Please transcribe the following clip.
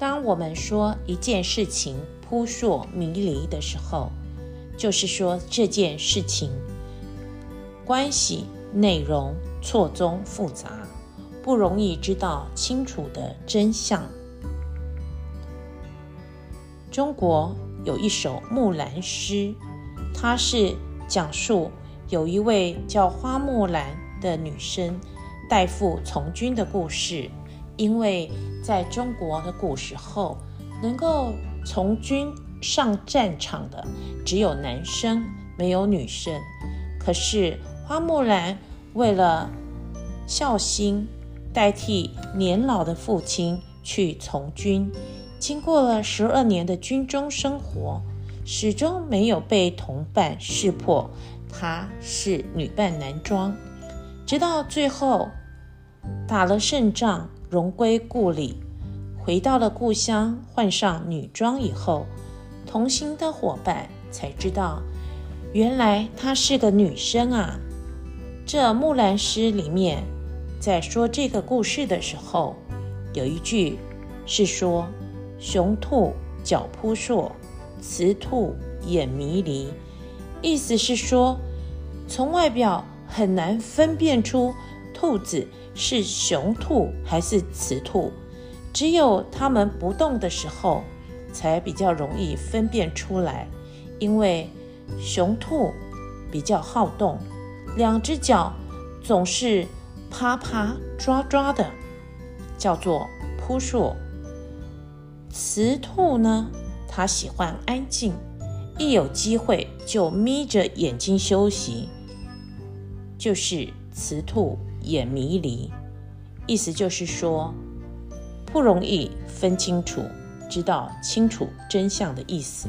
当我们说一件事情扑朔迷离的时候，就是说这件事情关系内容错综复杂，不容易知道清楚的真相。中国有一首木兰诗，它是讲述有一位叫花木兰的女生代父从军的故事。因为在中国的古时候，能够从军上战场的只有男生，没有女生。可是花木兰为了孝心，代替年老的父亲去从军。经过了十二年的军中生活，始终没有被同伴识破她是女扮男装。直到最后打了胜仗，荣归故里，回到了故乡，换上女装以后，同行的伙伴才知道，原来她是个女生啊。这《木兰诗》里面在说这个故事的时候，有一句是说。雄兔脚扑朔，雌兔眼迷离。意思是说，从外表很难分辨出兔子是雄兔还是雌兔，只有它们不动的时候，才比较容易分辨出来。因为雄兔比较好动，两只脚总是趴趴抓抓的，叫做扑朔。雌兔呢，它喜欢安静，一有机会就眯着眼睛休息，就是雌兔眼迷离，意思就是说不容易分清楚、知道清楚真相的意思。